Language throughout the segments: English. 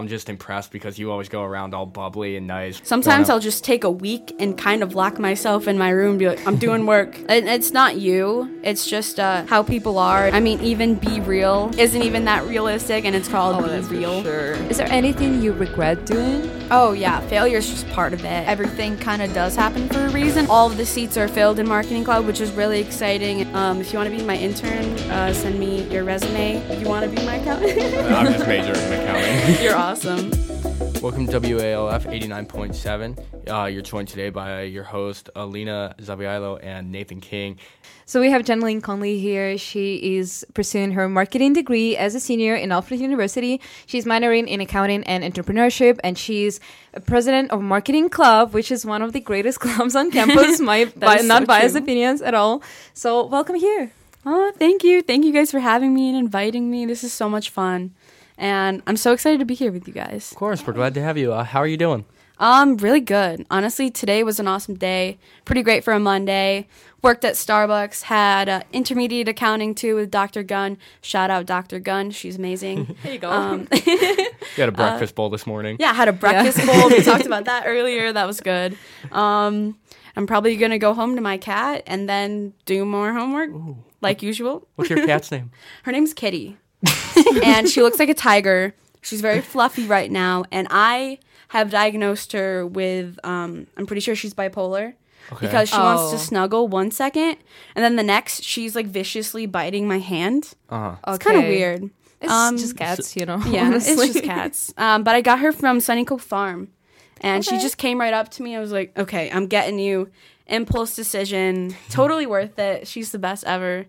I'm just impressed because you always go around all bubbly and nice. Sometimes Going I'll just take a week and kind of lock myself in my room and be like, I'm doing work. and it's not you, it's just uh, how people are. I mean, even Be Real isn't even that realistic, and it's called Oh, Be Real. sure. Is there anything you regret doing? Oh, yeah, failure's just part of it. Everything kind of does happen for a reason. All of the seats are filled in Marketing Club, which is really exciting. Um, if you want to be my intern, uh, send me your resume. If you want to be my accountant, I'm just majoring in accounting. you're awesome. Welcome to WALF 89.7. Uh, you're joined today by your host, Alina Zabialo and Nathan King. So we have Jennalyn Conley here. She is pursuing her marketing degree as a senior in Alfred University. She's minoring in accounting and entrepreneurship, and she's a president of Marketing Club, which is one of the greatest clubs on campus. My bi- is not biased true. opinions at all. So welcome here. Oh, thank you. Thank you guys for having me and inviting me. This is so much fun. And I'm so excited to be here with you guys. Of course, we're glad to have you. Uh, how are you doing? Um, really good. Honestly, today was an awesome day. Pretty great for a Monday. Worked at Starbucks. Had uh, intermediate accounting too with Dr. Gunn. Shout out Dr. Gunn. She's amazing. There you go. Um, You had a breakfast bowl this morning. yeah, had a breakfast bowl. We talked about that earlier. That was good. Um, I'm probably gonna go home to my cat and then do more homework like usual. What's your cat's name? Her name's Kitty. and she looks like a tiger. She's very fluffy right now. And I have diagnosed her with, um, I'm pretty sure she's bipolar. Okay. Because she wants to Oh. snuggle one second, and then the next, she's like viciously biting my hand. Uh-huh. It's kind of weird. It's Um, just cats, you know. Yeah, honestly. it's just cats. Um, but I got her from Sunny Cove Farm, and she just came right up to me. I was like, "Okay, I'm getting you." Impulse decision, totally worth it. She's the best ever.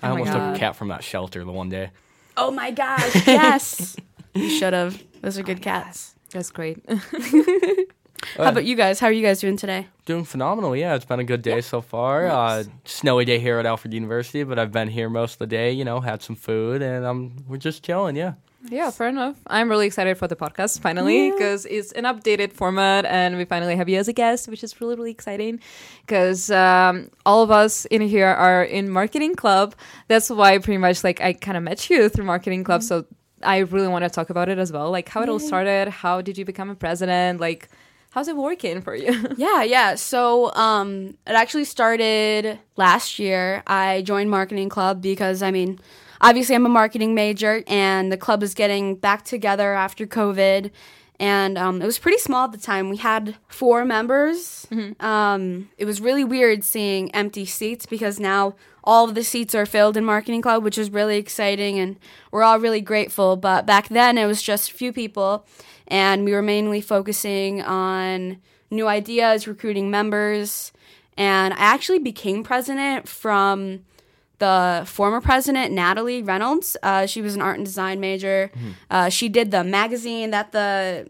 I my almost took a cat from that shelter the one day. Oh my gosh, yes. you should have. Those are good cats. That's great. How about you guys? How are you guys doing today? Doing phenomenal. Yeah, it's been a good day so far. Uh, snowy day here at Alfred University, but I've been here most of the day. You know, had some food, and um, we're just chilling. Yeah. Yeah, fair enough. I'm really excited for the podcast finally because it's an updated format and we finally have you as a guest, which is really, really exciting because um, all of us in here are in marketing club. That's why pretty much like I kind of met you through marketing club. So I really want to talk about it as well. Like how it all started. How did you become a president? Like how's it working for you? Yeah, yeah. So, um, it actually started last year. I joined marketing club because I mean, obviously I'm a marketing major, and the club is getting back together after COVID. And um, it was pretty small at the time. We had four members. Um, it was really weird seeing empty seats because now all of the seats are filled in marketing club, which is really exciting, and we're all really grateful. But back then, it was just a few people, and we were mainly focusing on new ideas, recruiting members, and I actually became president from the former president, Natalie Reynolds. Uh, she was an art and design major. Uh, she did the magazine that the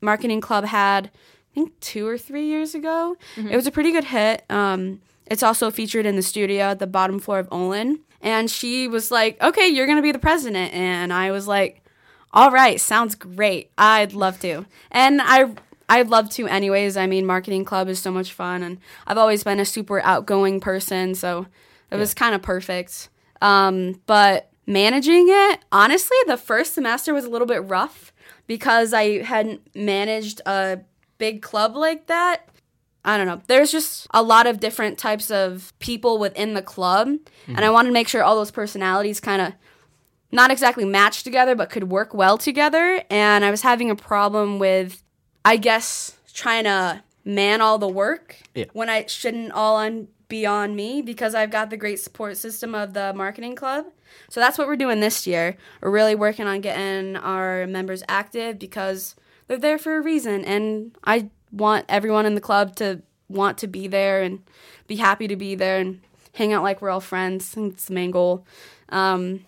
marketing club had, I think, two or three years ago. It was a pretty good hit. Um, it's also featured in the studio at the bottom floor of Olin. And she was like, okay, you're going to be the president. And I was like, all right, sounds great. I'd love to. And I I'd love to anyways. I mean, marketing club is so much fun and I've always been a super outgoing person, so it was kind of perfect. Um, but managing it, honestly, the first semester was a little bit rough because I hadn't managed a big club like that. I don't know. There's just a lot of different types of people within the club, and I wanted to make sure all those personalities kind of not exactly matched together, but could work well together. And I was having a problem with, I guess, trying to man all the work Yeah. when I shouldn't all on be on me because I've got the great support system of the marketing club. So that's what we're doing this year. We're really working on getting our members active because they're there for a reason, and I want everyone in the club to want to be there and be happy to be there and hang out like we're all friends. It's the main goal. Um,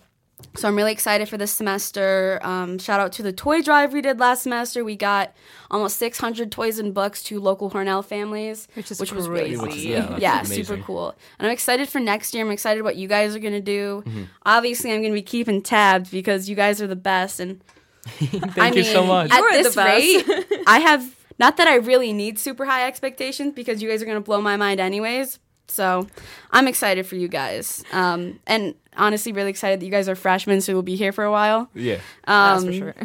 so I'm really excited for this semester. Um, shout out to the toy drive we did last semester. We got almost 600 toys and books to local Hornell families, Which is which was really crazy. Which is- yeah, that's yeah, super cool. And I'm excited for next year. I'm excited what you guys are gonna do. Mm-hmm. Obviously, I'm gonna be keeping tabs because you guys are the best. And Thank I you so much. At You're the this rate, I have not that I really need super high expectations because you guys are gonna blow my mind anyways. So I'm excited for you guys. Um, and honestly, really excited that you guys are freshmen, so we'll be here for a while. yeah. That's Um, for sure.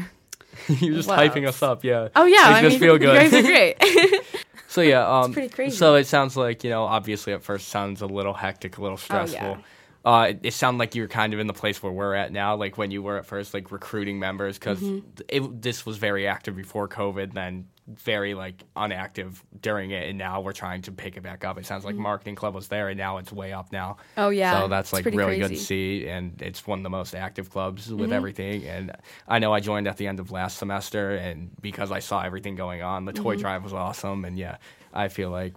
You're just What hyping else? us up, yeah. Oh yeah, Makes I us mean, feel good. you guys are great. So yeah, um, pretty crazy. So it sounds like you know, obviously at first sounds a little hectic, a little stressful. Oh, yeah. Uh, it, it sounded like you're kind of in the place where we're at now, like when you were at first, like recruiting members, because Mm-hmm. this was very active before COVID, then very like unactive during it, and now we're trying to pick it back up. It sounds like marketing club was there, and now it's way up now. Mm-hmm. Oh, yeah. so that's like really good to see, and it's one of the most active clubs Mm-hmm. with everything. And I know I joined at the end of last semester, and because I saw everything going on, the Mm-hmm. toy drive was awesome, and yeah, I feel like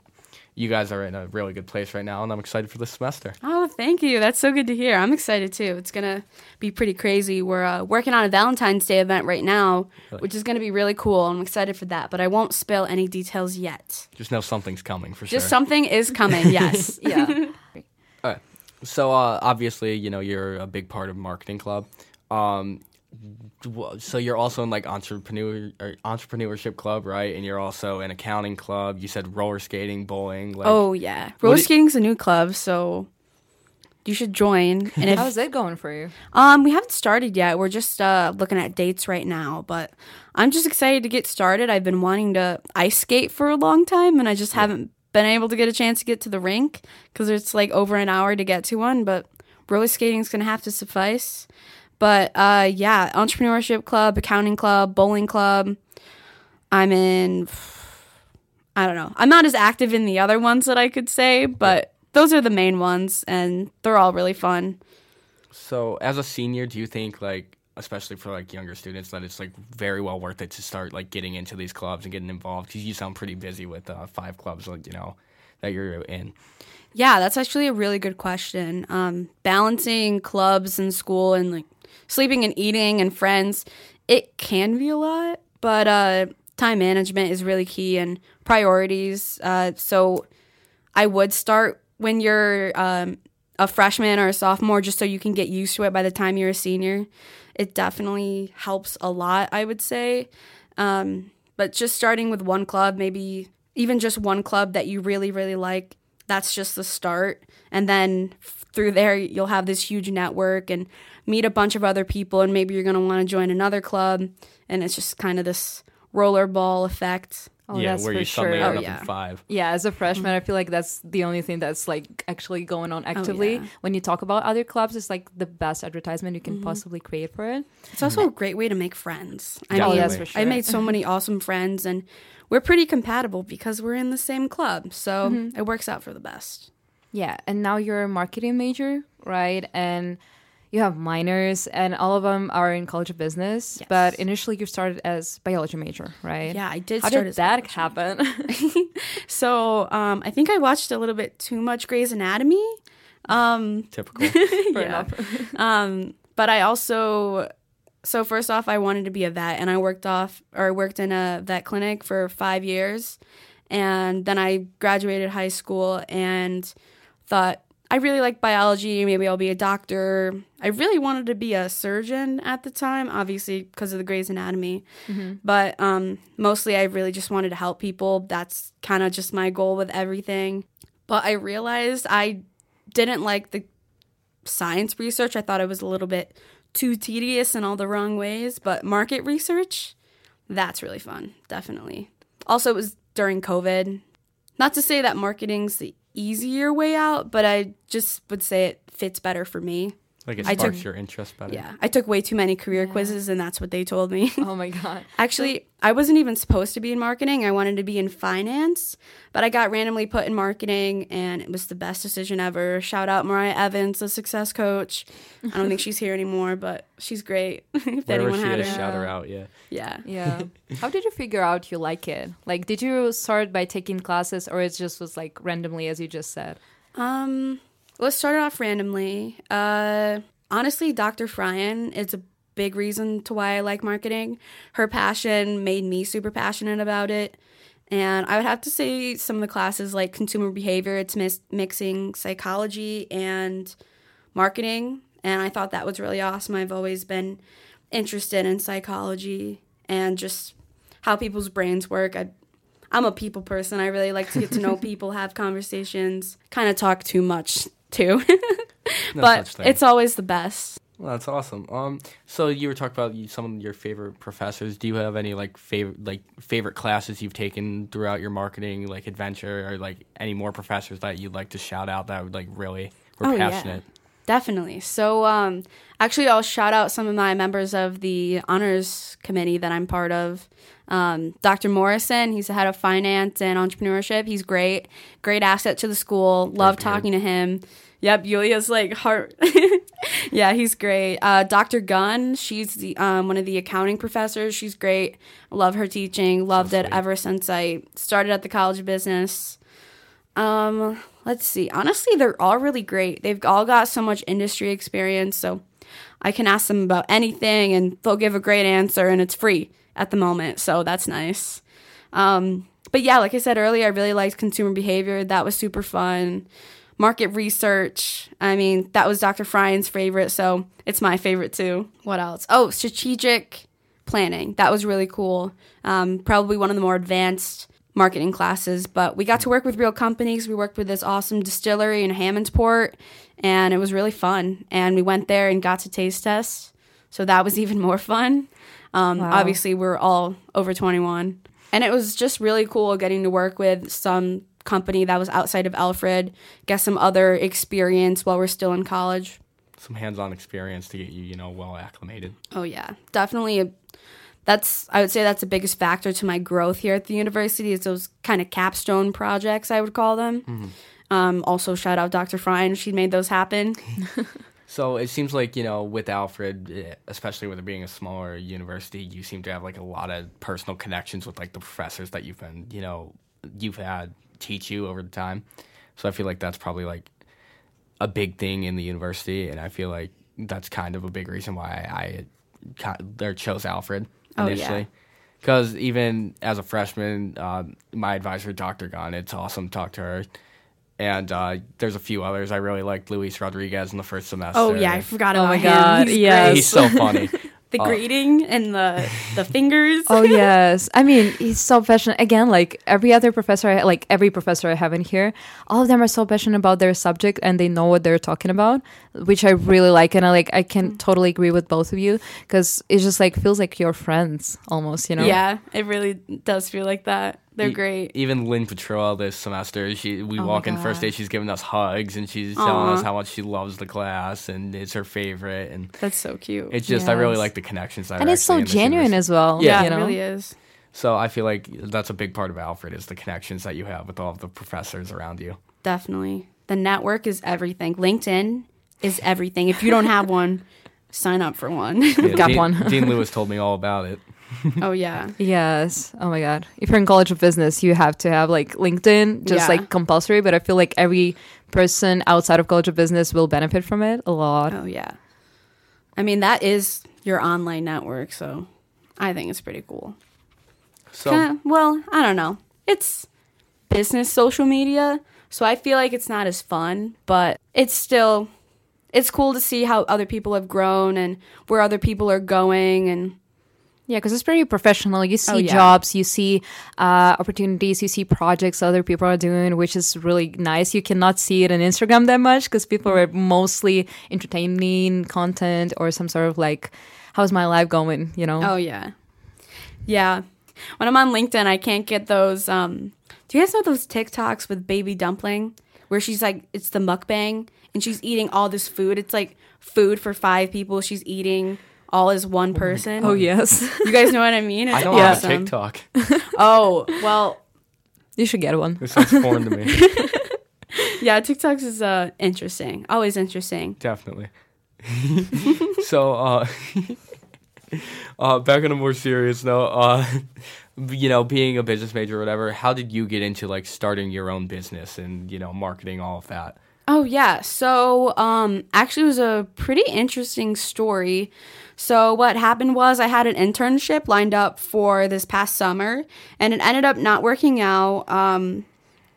you guys are in a really good place right now, and I'm excited for this semester. Oh, thank you. That's so good to hear. I'm excited too. It's gonna be pretty crazy. We're uh, working on a Valentine's Day event right now, Really? which is gonna be really cool. I'm excited for that, but I won't spill any details yet. Just know something's coming for Just sure. Just something is coming. Yes. Yeah. All right. So uh, obviously, you know, you're a big part of marketing club. Um, so you're also in like entrepreneur entrepreneurship club, right? And you're also in accounting club. You said roller skating, bowling. Like, oh yeah. Roller do you- skating's a new club, so you should join. And if How's it going for you? Um, we haven't started yet. We're just uh, looking at dates right now, but I'm just excited to get started. I've been wanting to ice skate for a long time, and I just haven't been able to get a chance to get to the rink because it's like over an hour to get to one. But roller skating is gonna have to suffice. But uh, yeah, entrepreneurship club, accounting club, bowling club. I'm in. I don't know. I'm not as active in the other ones that I could say, but those are the main ones, and they're all really fun. So as a senior, do you think like, especially for like younger students, that it's like very well worth it to start like getting into these clubs and getting involved? Because you sound pretty busy with uh, five clubs, like you know, that you're in. Yeah, that's actually a really good question. Um, balancing clubs and school and like sleeping and eating and friends, it can be a lot, but uh, time management is really key and priorities. Uh, so I would start when you're um, a freshman or a sophomore just so you can get used to it by the time you're a senior. It definitely helps a lot, I would say. Um, but just starting with one club, maybe even just one club that you really, really like, that's just the start. And then through there, you'll have this huge network and meet a bunch of other people. And maybe you're going to want to join another club. And it's just kind of this rollerball effect. Oh, yeah, where for you suddenly sure. end Oh, up yeah. in five. Yeah, as a freshman, mm-hmm. I feel like that's the only thing that's like actually going on oh, actively. yeah. When you talk about other clubs, it's like the best advertisement you can mm-hmm. possibly create for it. It's also a great way to make friends. I Yeah, mean, that's for I made so many awesome friends, and we're pretty compatible because we're in the same club. So mm-hmm. it works out for the best. Yeah, and now you're a marketing major, right? And you have minors, and all of them are in College of Business. Yes. But initially, you started as biology major, right? Yeah, I did How start did as that happen? So um, I think I watched a little bit too much Grey's Anatomy. Um, Typical. Fair yeah. enough. Um, but I also, so first off, I wanted to be a vet, and I worked off or I worked in a vet clinic for five years, and then I graduated high school and thought I really like biology. Maybe I'll be a doctor. I really wanted to be a surgeon at the time, obviously because of the Grey's Anatomy. But um, mostly, I really just wanted to help people. That's kind of just my goal with everything. But I realized I didn't like the science research. I thought it was a little bit too tedious in all the wrong ways, but market research, that's really fun, definitely. Also, it was during COVID. Not to say that marketing's the easier way out, but I just would say it fits better for me. Like it I sparks took- your interest better. Yeah, I took way too many career quizzes, and that's what they told me. oh my god. Actually, I wasn't even supposed to be in marketing. I wanted to be in finance, but I got randomly put in marketing and it was the best decision ever. Shout out Mariah Evans, the success coach. I don't think she's here anymore, but she's great. if Wherever anyone she had is, her. shout her out. Yeah. Yeah. Yeah. How did you figure out you like it? Like, did you start by taking classes, or it just was like randomly, as you just said? Um, let's start it off randomly. Uh, honestly, Dr. Fryan is a big reason to why I like marketing. Her passion made me super passionate about it. And I would have to say some of the classes like consumer behavior, it's mis- mixing psychology and marketing. And I thought that was really awesome. I've always been interested in psychology and just how people's brains work. I, I'm a people person. I really like to get to know people, have conversations, kind of talk too much too. No but it's always the best. Well, that's awesome. Um, so you were talking about some of your favorite professors. Do you have any like favorite like favorite classes you've taken throughout your marketing like adventure, or like any more professors that you'd like to shout out that would like really were Oh, yeah. Definitely. So, um, actually, I'll shout out some of my members of the honors committee that I'm part of. Um, Dr. Morrison, he's the head of finance and entrepreneurship. He's great, great asset to the school. Love talking to him. Yep, Yulia's like heart. yeah, he's great. Uh, Dr. Gunn, she's the um, one of the accounting professors. She's great. Love her teaching. Loved it ever since I started at the College of Business. Um, let's see. Honestly, they're all really great. They've all got so much industry experience, so I can ask them about anything and they'll give a great answer and it's free at the moment. So that's nice. Um, but yeah, like I said earlier, I really liked consumer behavior. That was super fun. Market research. I mean, that was Dr. Fryan's favorite, so it's my favorite too. What else? Oh, strategic planning. That was really cool. Um, probably one of the more advanced marketing classes, but we got to work with real companies. We worked with this awesome distillery in Hammondsport, and it was really fun. And we went there and got to taste test, so that was even more fun. Um, Wow. Obviously, we're all over 21. And it was just really cool getting to work with some company that was outside of Alfred, get some other experience while we're still in college. Some hands-on experience to get you, you know, well acclimated. Oh yeah, definitely. A, that's I would say that's the biggest factor to my growth here at the university is those kind of capstone projects I would call them. Um, also, shout out Dr. Fryan, she made those happen. So it seems like you know, with Alfred, eh, especially with it being a smaller university, you seem to have like a lot of personal connections with like the professors that you've been, you know, you've had teach you over the time. So I feel like that's probably like a big thing in the university, and I feel like that's kind of a big reason why I, I chose Alfred Oh, yeah. initially. Because even as a freshman, uh, my advisor, Dr. Gunn, it's awesome to talk to her. And uh, there's a few others. I really liked Luis Rodriguez in the first semester. Oh yeah, I forgot about my him. God, He's yes. great. He's so funny. the Oh. greeting and the the fingers. oh yes i mean he's so passionate again like every other professor I, like every professor i have in here all of them are so passionate about their subject and they know what they're talking about which i really like and i like i can mm. totally agree with both of you because it just like feels like you're friends almost you know Yeah, it really does feel like that. They're E- great. Even Lynn Petrella this semester, she we Oh walk in first day, she's giving us hugs and she's telling us how much she loves the class and it's her favorite. And That's so cute. it's just I really like the connections that and it's so actually in this genuine university. as well Yeah, yeah, you know it really is. So I feel like that's a big part of Alfred is the connections that you have with all of the professors around you. Definitely. The network is everything. LinkedIn is everything. If you don't have one, sign up for one. Yeah, Got Dean, one. Dean Lewis told me all about it. Oh yeah. Yes. Oh my god. If you're in College of Business, you have to have like LinkedIn, just Yeah. like compulsory. But I feel like every person outside of College of Business will benefit from it a lot. Oh yeah. I mean that is your online network, so I think it's pretty cool. So Kinda- well, I don't know. It's business social media, so I feel like it's not as fun, but it's still it's cool to see how other people have grown and where other people are going and Yeah, because it's very professional. You see Oh, yeah. jobs, you see uh, opportunities, you see projects other people are doing, which is really nice. You cannot see it on Instagram that much because people are mostly entertaining content or some sort of like, how's my life going? You know? Oh yeah. Yeah. When I'm on LinkedIn, I can't get those um Do you guys know those TikToks with baby dumpling where she's like it's the mukbang and she's eating all this food. It's like food for 5 people she's eating all as one person. Oh, yes. You guys know what I mean? It's I don't awesome. have a TikTok. Oh, well, you should get one. This sounds foreign to me. yeah, TikToks is uh interesting. Always interesting. Definitely. so, uh, uh, back on a more serious note, uh, you know, being a business major or whatever, how did you get into like starting your own business and you know marketing all of that? Oh yeah. So um actually it was a pretty interesting story. So what happened was I had an internship lined up for this past summer and it ended up not working out. Um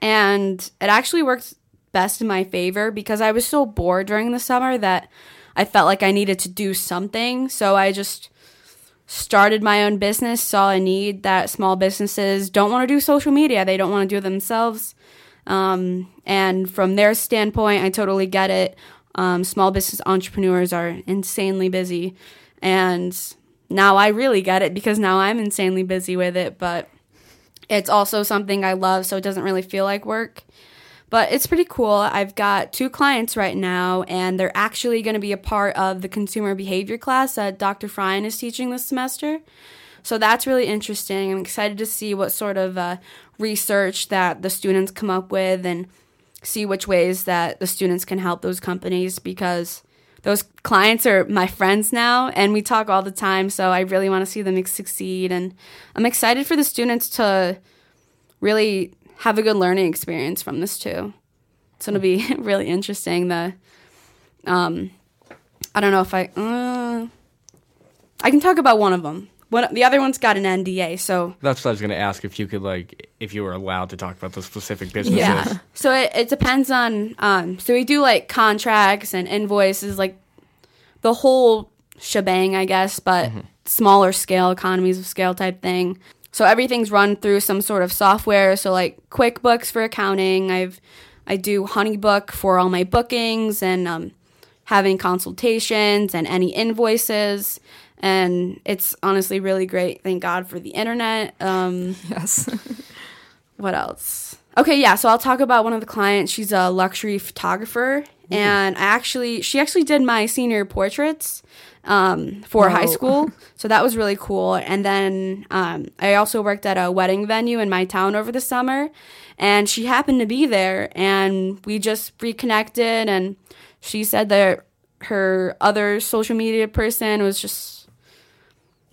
and it actually worked best in my favor because I was so bored during the summer that I felt like I needed to do something. So I just started my own business, saw a need that small businesses don't want to do social media. They don't want to do it themselves. Um, and from their standpoint, I totally get it. Um, small business entrepreneurs are insanely busy, and now I really get it because now I'm insanely busy with it. But it's also something I love, so it doesn't really feel like work. But it's pretty cool. I've got two clients right now, and they're actually going to be a part of the consumer behavior class that Dr. Fryan is teaching this semester. So that's really interesting. I'm excited to see what sort of uh, research that the students come up with and see which ways that the students can help those companies because those clients are my friends now and we talk all the time. So I really want to see them succeed. And I'm excited for the students to really have a good learning experience from this too. So it'll be really interesting. The, um, I don't know if I, uh, I can talk about one of them. One, the other one's got an NDA, so That's what I was going to ask if you could like if you were allowed to talk about the specific businesses. yeah. So it, it depends on. Um, so we do like contracts and invoices, like the whole shebang, I guess, but smaller scale, economies of scale type thing. So everything's run through some sort of software. So like QuickBooks for accounting. I've I do HoneyBook for all my bookings and um, having consultations and any invoices. And it's honestly really great. Thank God for the internet. Um, Yes. what else? Okay, yeah. So I'll talk about one of the clients. She's a luxury photographer, and I actually she actually did my senior portraits um, for high school. So that was really cool. And then um, I also worked at a wedding venue in my town over the summer, and she happened to be there, and we just reconnected. And she said that her other social media person was just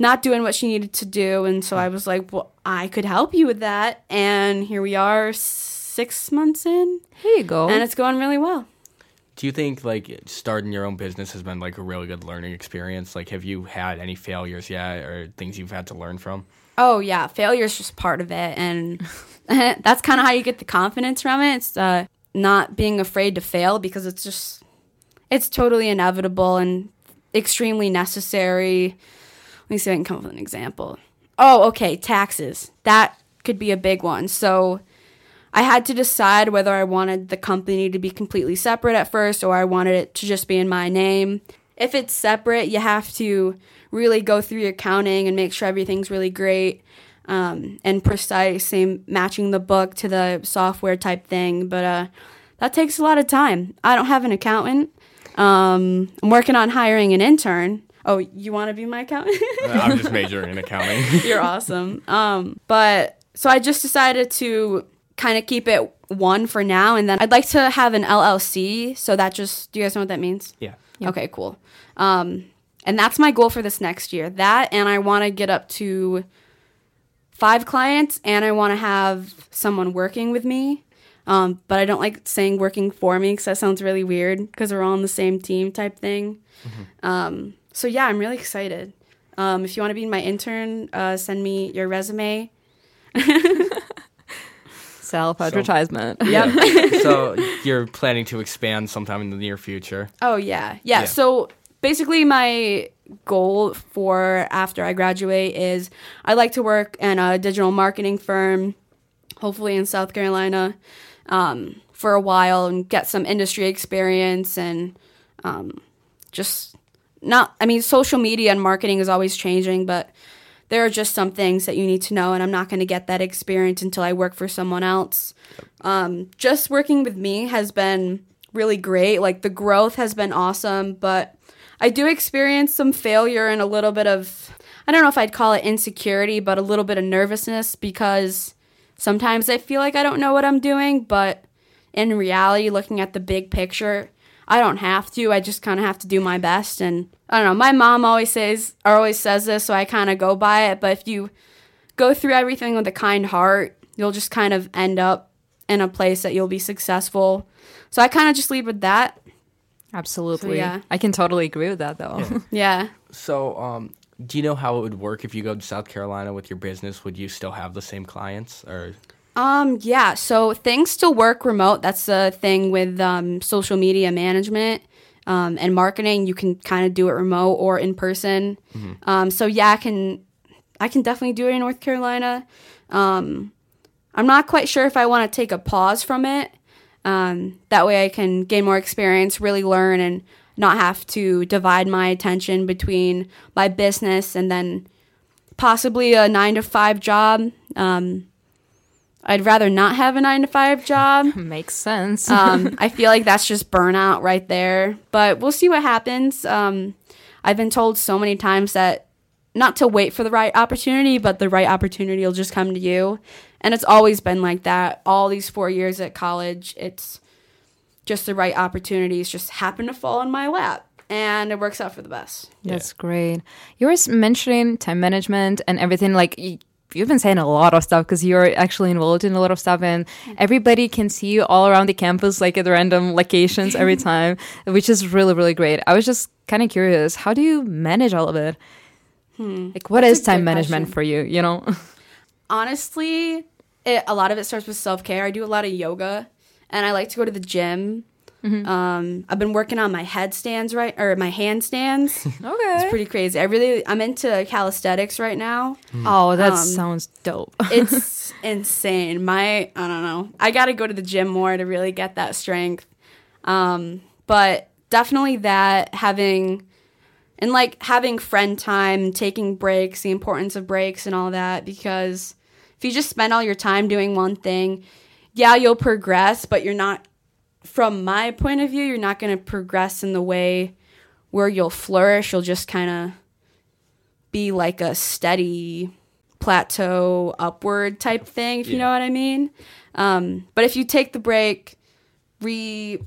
not doing what she needed to do. And so I was like, well, I could help you with that. And here we are six months in, Here you go. and it's going really well. Do you think like starting your own business has been like a really good learning experience? Like, have you had any failures yet, or things you've had to learn from? Oh, yeah. Failure is just part of it. And that's kind of how you get the confidence from it. It's uh, not being afraid to fail because it's just, it's totally inevitable and extremely necessary. Let me see if I can come up with an example. Oh, okay. Taxes. That could be a big one. So, I had to decide whether I wanted the company to be completely separate at first or I wanted it to just be in my name. If it's separate, you have to really go through your accounting and make sure everything's really great um, and precise, same matching the book to the software type thing. But uh, that takes a lot of time. I don't have an accountant. Um, I'm working on hiring an intern. Oh, you want to be my accountant? I'm just majoring in accounting. You're awesome. Um, but so I just decided to kind of keep it one for now, and then I'd like to have an LLC. So that just do you guys know what that means? yeah. Okay, cool. Um, and that's my goal for this next year. That, and I want to get up to five clients, and I want to have someone working with me. Um, but I don't like saying working for me because that sounds really weird because we're all on the same team type thing. Um, so yeah, I'm really excited. Um, if you want to be my intern, uh, send me your resume. Self advertisement. Yep. so you're planning to expand sometime in the near future. Oh yeah. yeah. Yeah. So basically my goal for after I graduate is I'd like to work in a digital marketing firm, hopefully in South Carolina, um, for a while and get some industry experience and um, just not I mean social media and marketing is always changing, but there are just some things that you need to know and I'm not going to get that experience until I work for someone else. Um, just working with me has been really great. Like the growth has been awesome, but I do experience some failure and a little bit of I don't know if I'd call it insecurity, but a little bit of nervousness because sometimes I feel like I don't know what I'm doing, but in reality, looking at the big picture, I don't have to. I just kind of have to do my best. And I don't know. My mom always says, or always says this, so I kind of go by it. But if you go through everything with a kind heart, you'll just kind of end up in a place that you'll be successful. So I kind of just lead with that. Absolutely. So, yeah. I can totally agree with that though. Yeah. So, um, do you know how it would work if you go to South Carolina with your business? Would you still have the same clients, or Um, yeah, so things still work remote. That's the thing with um, social media management um, and marketing. You can kind of do it remote or in person. Um, so yeah, I can, I can definitely do it in North Carolina. Um, I'm not quite sure if I want to take a pause from it Um, that way, I can gain more experience, really learn, and not have to divide my attention between my business and then possibly a nine to five job. Um, I'd rather not have a nine to five job. Makes sense. Um, I feel like that's just burnout right there. But we'll see what happens. Um, I've been told so many times that not to wait for the right opportunity, but the right opportunity will just come to you. And it's always been like that. All these four years at college, it's just the right opportunities just happen to fall in my lap. And it works out for the best. That's great. You were mentioning time management and everything. Like y- you've been saying a lot of stuff because you're actually involved in a lot of stuff, and mm-hmm. everybody can see you all around the campus, like at random locations every time, which is really really great. I was just kind of curious, how do you manage all of it? Hmm. Like, what That's is time management question. for you? You know? honestly, it, a lot of it starts with self care. I do a lot of yoga, and I like to go to the gym. Um, I've been working on my headstands right or my handstands. okay. it's pretty crazy. I really I'm into calisthenics right now. oh, that Um, sounds dope. It's insane. My I don't know. I got to go to the gym more to really get that strength. Um, but definitely that having and like having friend time, taking breaks, the importance of breaks and all that because if you just spend all your time doing one thing, yeah, you'll progress, but you're not from my point of view, you're not going to progress in the way where you'll flourish. You'll just kind of be like a steady plateau upward type thing, if you know what I mean. Um, but if you take the break, recalibrate,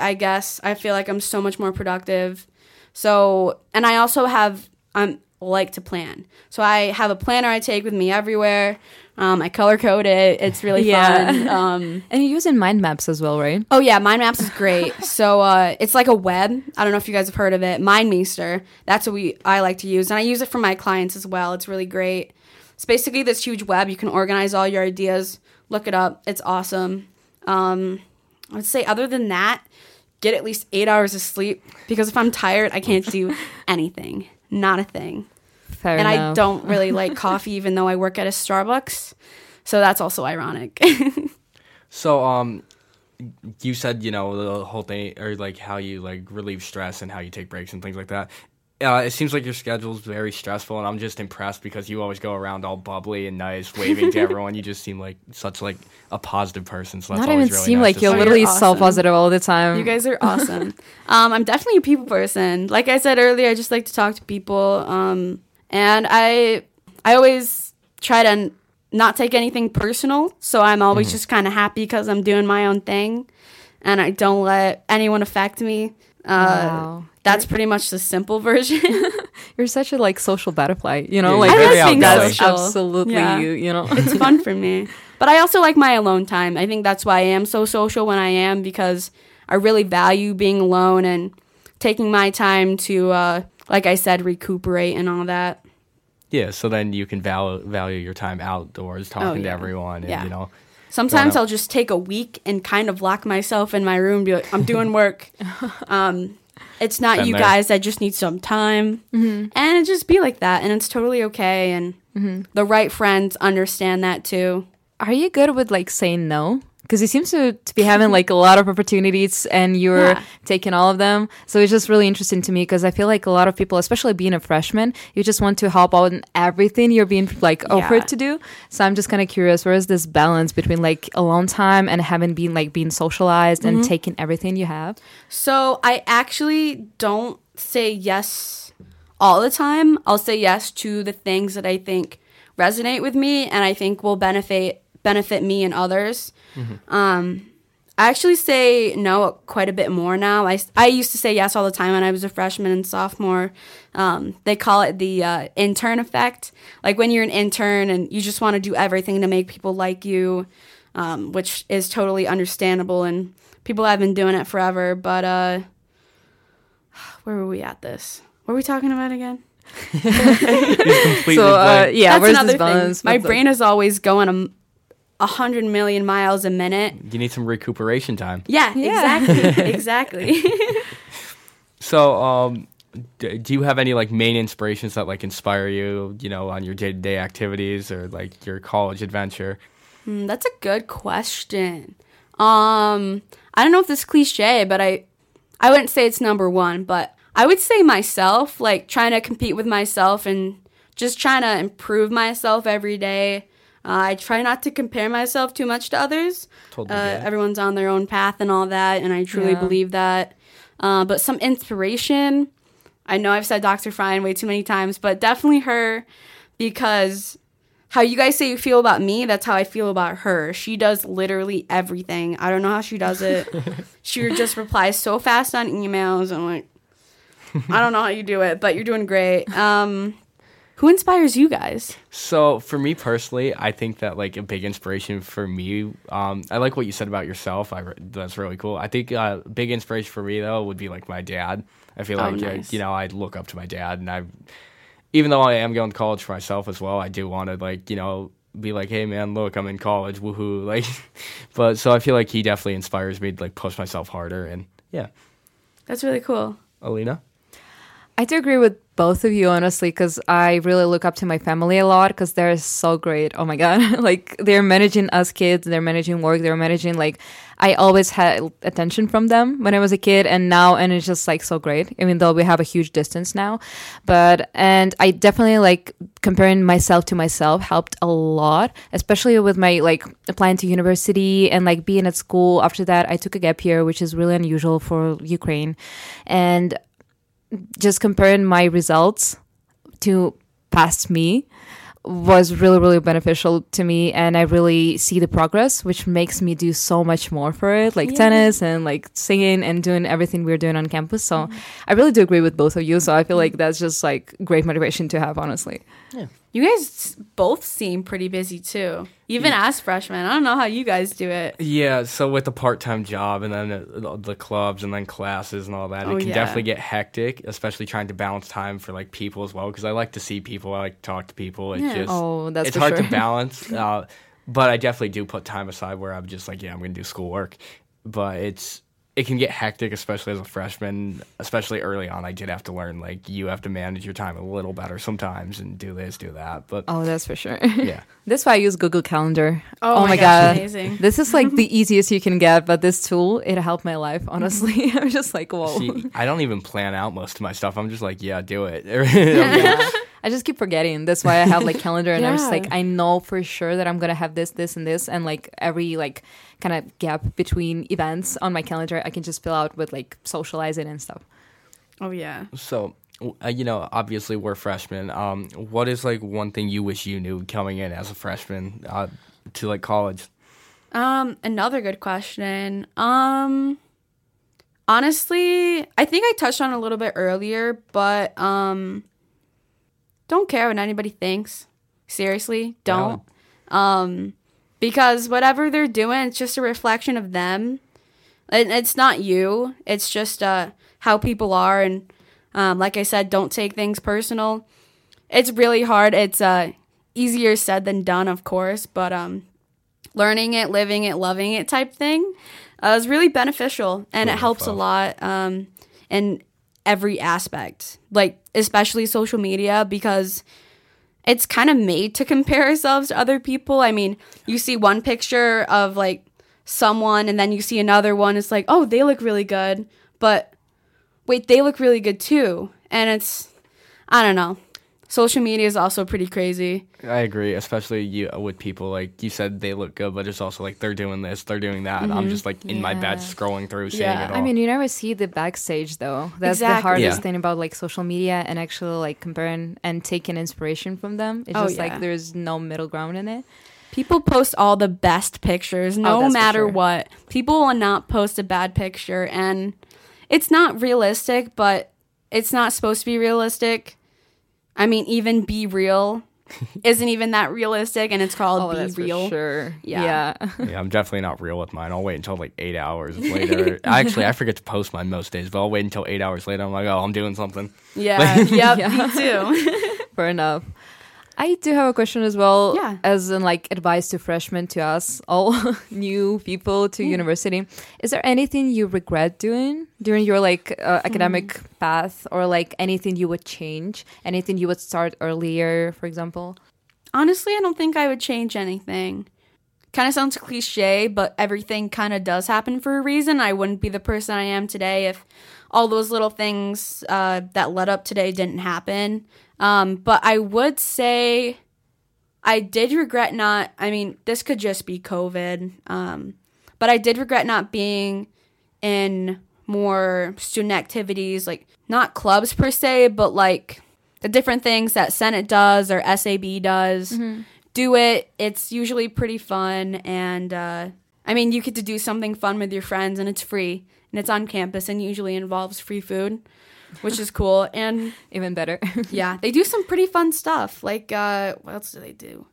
I guess, I feel like I'm so much more productive. So, and I also have, I'm like to plan. So I have a planner I take with me everywhere. Um, I color code it. It's really Yeah. fun. Um, and you're using mind maps as well, right? Oh yeah, Mind Maps is great. so uh, it's like a web. I don't know if you guys have heard of it. MindMeister. That's what we I like to use, and I use it for my clients as well. It's really great. It's basically this huge web. You can organize all your ideas. Look it up. It's awesome. Um, I would say other than that, get at least eight hours of sleep because if I'm tired, I can't do anything. Not a thing. Fair and I don't really like coffee, even though I work at a Starbucks. So that's also ironic. So, um, you said you know the whole thing, or like how you like relieve stress and how you take breaks and things like that. Uh, it seems like your schedule's very stressful, and I'm just impressed because you always go around all bubbly and nice, waving to everyone. You just seem like such like a positive person. So that's Not always even really seem nice like you're. Literally you're awesome. self positive all the time. You guys are awesome. um, I'm definitely a people person. Like I said earlier, I just like to talk to people. Um, and I I always try to n- not take anything personal. So I'm always just kind of happy because I'm doing my own thing, and I don't let anyone affect me. Uh, Wow. That's pretty much the simple version. You're such a like social butterfly, you know, Yeah, like you're I being that's social. absolutely Yeah. you, you know. it's fun for me. But I also like my alone time. I think that's why I am so social when I am because I really value being alone and taking my time to, uh, like I said, recuperate and all that. Yeah, so then you can value value your time outdoors, talking to Oh, yeah. everyone, and Yeah. you know. Sometimes I'll just take a week and kind of lock myself in my room, be like, I'm doing work. um, it's not Been you there. guys. I just need some time, and it just be like that, and it's totally okay. And the right friends understand that too. Are you good with like saying no? Because he seems to, to be having like a lot of opportunities and you're Yeah. taking all of them. So it's just really interesting to me because I feel like a lot of people, especially being a freshman, you just want to help out in everything you're being like offered Yeah. to do. So I'm just kind of curious, where is this balance between like alone time and having been like being socialized and mm-hmm. taking everything you have? So I actually don't say yes all the time. I'll say yes to the things that I think resonate with me and I think will benefit benefit me and others. Mm-hmm. Um, I actually say no quite a bit more now. I, I used to say yes all the time when I was a freshman and sophomore. Um, they call it the uh, intern effect. Like when you're an intern and you just want to do everything to make people like you, um, which is totally understandable. And people have been doing it forever. But uh, where were we at this? What were we talking about again? so uh, yeah, That's where's another this? My brain is always going. 100 million miles a minute. You need some recuperation time. Yeah, yeah. exactly. exactly. so, um, do you have any like main inspirations that like inspire you, you know, on your day-to-day activities or like your college adventure? Mm, that's a good question. Um, I don't know if this cliche, but I I wouldn't say it's number 1, but I would say myself, like trying to compete with myself and just trying to improve myself every day uh, I try not to compare myself too much to others. Totally Uh, everyone's on their own path and all that, and I truly Yeah. believe that. Uh, but some inspiration. I know I've said Dr. Fryan way too many times, but definitely her because how you guys say you feel about me, that's how I feel about her. She does literally everything. I don't know how she does it. she just replies so fast on emails. I'm like, I don't know how you do it, but you're doing great. Um, who inspires you guys? So for me personally, I think that like a big inspiration for me, um, I like what you said about yourself. I re- that's really cool. I think uh, big inspiration for me though would be like my dad. I feel Oh, like uh, nice. you know I look up to my dad, and I, even though I am going to college for myself as well, I do want to like you know be like, hey man, look, I'm in college, woohoo! Like, but so I feel like he definitely inspires me to like push myself harder, and yeah, That's really cool. Alina. I do agree with both of you, honestly, because I really look up to my family a lot because they're so great. Oh my God. like, they're managing us kids, they're managing work, they're managing, like, I always had attention from them when I was a kid, and now, and it's just like so great, even though we have a huge distance now. But, and I definitely like comparing myself to myself helped a lot, especially with my like applying to university and like being at school. After that, I took a gap year, which is really unusual for Ukraine. And just comparing my results to past me was really really beneficial to me and i really see the progress which makes me do so much more for it like Yeah. tennis and like singing and doing everything we're doing on campus. So mm-hmm. i really do agree with both of you. So i feel like that's just like great motivation to have honestly You guys both seem pretty busy too, even as freshmen. I don't know how you guys do it. Yeah, so with the part-time job and then the clubs and then classes and all that, Oh, it can yeah. definitely get hectic, especially trying to balance time for like people as well. Because I like to see people, I like to talk to people. It Yeah. just Oh, that's it's for hard sure. to balance. Uh, but I definitely do put time aside where I'm just like, yeah, I'm gonna do schoolwork. But it's it can get hectic, especially as a freshman. Especially early on, I did have to learn like you have to manage your time a little better sometimes and do this, do that. But oh that's for sure yeah. that's why i use google calendar Oh, oh my my gosh, god amazing. this is like the easiest you can get but this tool it helped my life honestly i'm just like whoa See, I don't even plan out most of my stuff. I'm just like, yeah, do it. yeah. I just keep forgetting. That's why I have like calendar and I'm just like I know for sure that I'm gonna have this, this, and this, and like every like kind of gap between events on my calendar, I can just fill out with like socializing and stuff. Oh yeah. So, uh, you know, obviously we're freshmen. Um, what is like one thing you wish you knew coming in as a freshman uh, to like college? Um, another good question. Um, honestly, I think I touched on it a little bit earlier, but um, don't care what anybody thinks. Seriously, don't. Um, because whatever they're doing, it's just a reflection of them. And it's not you. It's just uh how people are, and um, like I said, don't take things personal. It's really hard. It's uh easier said than done, of course, but um learning it, living it, loving it type thing uh, is really beneficial and it helps a lot um, in every aspect, like especially social media because it's kind of made to compare ourselves to other people. I mean, you see one picture of like someone and then you see another one. It's like, oh, they look really good, but wait, they look really good too. And it's, I don't know. Social media is also pretty crazy. I agree, especially you uh, with people like you said they look good, but it's also like they're doing this, they're doing that. I'm just like in my bed scrolling through, seeing Yeah. it all. I mean, you never see the backstage though. That's the hardest Yeah. thing about like social media and actually like comparing and taking inspiration from them. It's Oh, just yeah. like there's no middle ground in it. People post all the best pictures, no Oh, matter sure. what. People will not post a bad picture, and it's not realistic, but it's not supposed to be realistic. I mean, even be real isn't even that realistic, and it's called Oh, be that's real. for sure. Yeah. yeah. yeah, I'm definitely not real with mine. I'll wait until like eight hours later. Actually, I forget to post mine most days, but I'll wait until eight hours later. I'm like, oh, I'm doing something. Yeah, yep, Yeah. me too. Fair enough. I do have a question as well, Yeah. as in like advice to freshmen, to us, all new people to university. Is there anything you regret doing during your like uh, academic path, or like anything you would change, anything you would start earlier, for example? Honestly, I don't think I would change anything. kind of sounds cliche, but everything kind of does happen for a reason. I wouldn't be the person I am today if all those little things uh, that led up today didn't happen. Um, but I would say I did regret not, I mean, this could just be COVID, um, but I did regret not being in more student activities, like not clubs per se, but like the different things that Senate does or SAB does. Do it. It's usually pretty fun. And uh, I mean, you get to do something fun with your friends and it's free and it's on campus and usually involves free food, which is cool. And Even better. yeah, they do some pretty fun stuff. Like, uh, what else do they do?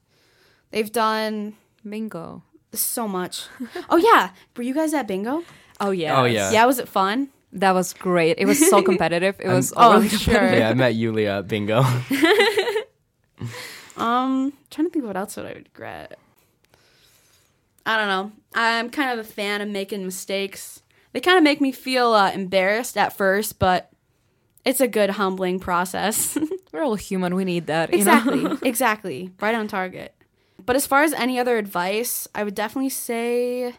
They've done Bingo. so much. oh, yeah. Were you guys at bingo? Oh yeah. Oh, yeah. Yeah, was it fun? That was great. It was so competitive. It was oh, overly sure. Yeah, I met Yulia at bingo. Um, trying to think what else would I regret. I don't know. I'm kind of a fan of making mistakes. They kind of make me feel uh, embarrassed at first, but it's a good humbling process. We're all human. We need that. You Know? exactly, exactly, right on target. But as far as any other advice, I would definitely say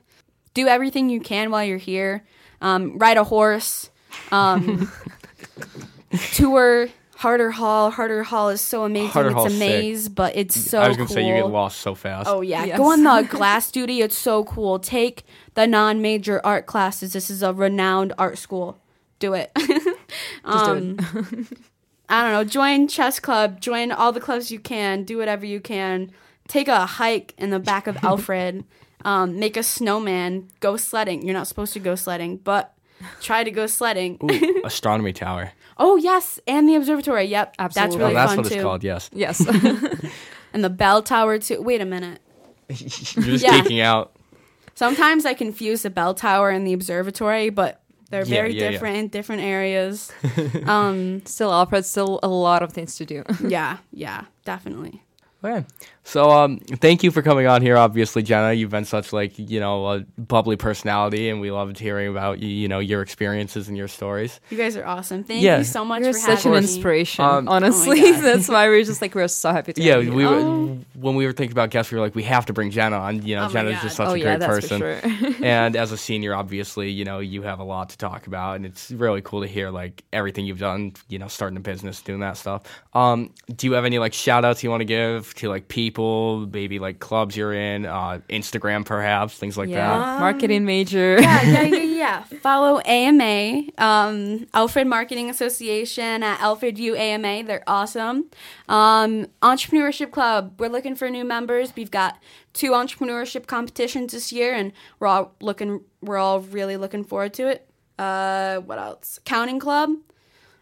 do everything you can while you're here. Um, ride a horse. Um, tour Harder Hall. Harder Hall is so amazing. Harder it's Hall's a sick. maze, but it's so I was gonna cool. say you get lost so fast. Oh yeah, Yes. go on the glass duty. It's so cool. Take the non-major art classes. This is a renowned art school. Do it. Just do Um, I don't know. Join chess club. Join all the clubs you can. Do whatever you can. Take a hike in the back of Alfred. Um, make a snowman. Go sledding. You're not supposed to go sledding, but try to go sledding. Ooh, astronomy tower. oh yes, and the observatory. Yep, absolutely. that's really oh, that's fun what too. it's called. Yes. Yes. And the bell tower too. Wait a minute. You're just Yeah. geeking out. Sometimes I confuse the bell tower and the observatory, but they're Yeah, very yeah, yeah. different in different areas. um, still, opera, Still a lot of things to do. yeah, yeah, definitely. Okay. So um, thank you for coming on here. Obviously, Jenna, you've been such like you know a bubbly personality, and we loved hearing about you, you know your experiences and your stories. You guys are awesome. Thank Yeah. you so much You're for such an me. inspiration. Um, honestly, Oh that's why we're just like we're so happy to. Yeah, have you. we were Oh. when we were thinking about guests, we were like, we have to bring Jenna on. You know, Oh Jenna's just such oh a yeah, great that's person. sure. and as a senior, obviously, you know, you have a lot to talk about, and it's really cool to hear like everything you've done. You know, starting a business, doing that stuff. Um, do you have any like shout outs you want to give to like people, maybe like clubs you're in, uh, Instagram perhaps, things like yeah, that? marketing major. yeah, yeah, yeah, yeah. Follow AMA, um, Alfred Marketing Association at Alfred U AMA. They're awesome. Um, Entrepreneurship Club. We're looking for new members. We've got two entrepreneurship competitions this year, and we're all looking. We're all really looking forward to it. Uh, what else? Counting Club.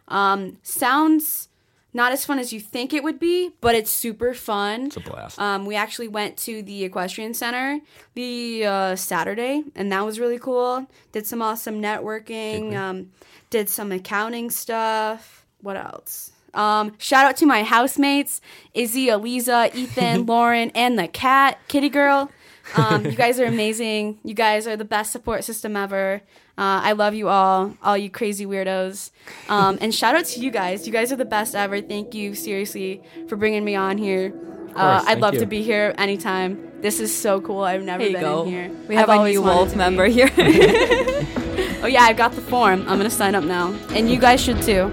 Um, sounds not as fun as you think it would be, but it's super fun. It's a blast. Um, we actually went to the equestrian center the uh, Saturday, and that was really cool. Did some awesome networking. Um, did some accounting stuff. What else? Um, shout out to my housemates, Izzy, Aliza, Ethan, Lauren, and the cat, Kitty Girl. Um, you guys are amazing. You guys are the best support system ever. Uh, I love you all, all you crazy weirdos. Um, and shout out to you guys. You guys are the best ever. Thank you, seriously, for bringing me on here. Uh, course, I'd love you. to be here anytime. This is so cool. I've never been go. in here. We have I've a new wanted Wolf to be. member here. Oh yeah, I've got the form. I'm gonna sign up now, and you guys should too.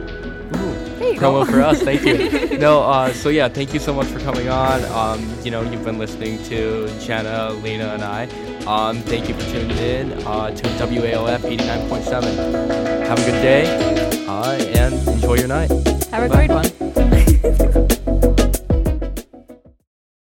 Go. promo for us. Thank you. no, uh, so yeah, thank you so much for coming on. Um, you know, you've been listening to Jenna, Lena, and I. Um, thank you for tuning in uh, to WALF 89.7. Have a good day uh, and enjoy your night. Have a Bye. great one.